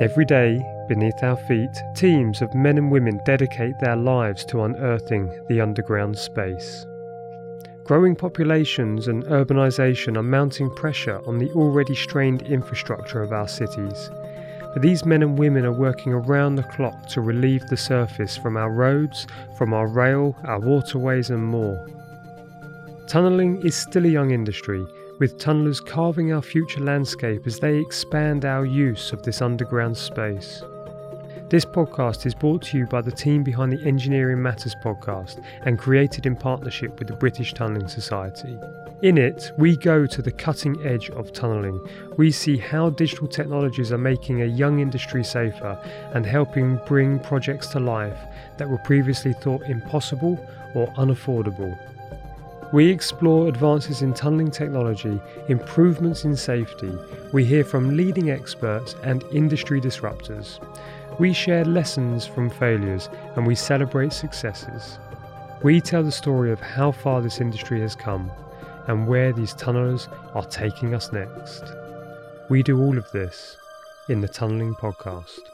Every day, beneath our feet, teams of men and women dedicate their lives to unearthing the underground space. Growing populations and urbanisation are mounting pressure on the already strained infrastructure of our cities. But these men and women are working around the clock to relieve the surface from our roads, from our rail, our waterways, and more. Tunnelling is still a young industry, with tunnellers carving our future landscape as they expand our use of this underground space. This podcast is brought to you by the team behind the Engineering Matters podcast and created in partnership with the British Tunnelling Society. In it, we go to the cutting edge of tunnelling. We see how digital technologies are making a young industry safer and helping bring projects to life that were previously thought impossible or unaffordable. We explore advances in tunnelling technology, improvements in safety. We hear from leading experts and industry disruptors. We share lessons from failures and we celebrate successes. We tell the story of how far this industry has come and where these tunnellers are taking us next. We do all of this in the Tunnelling Podcast.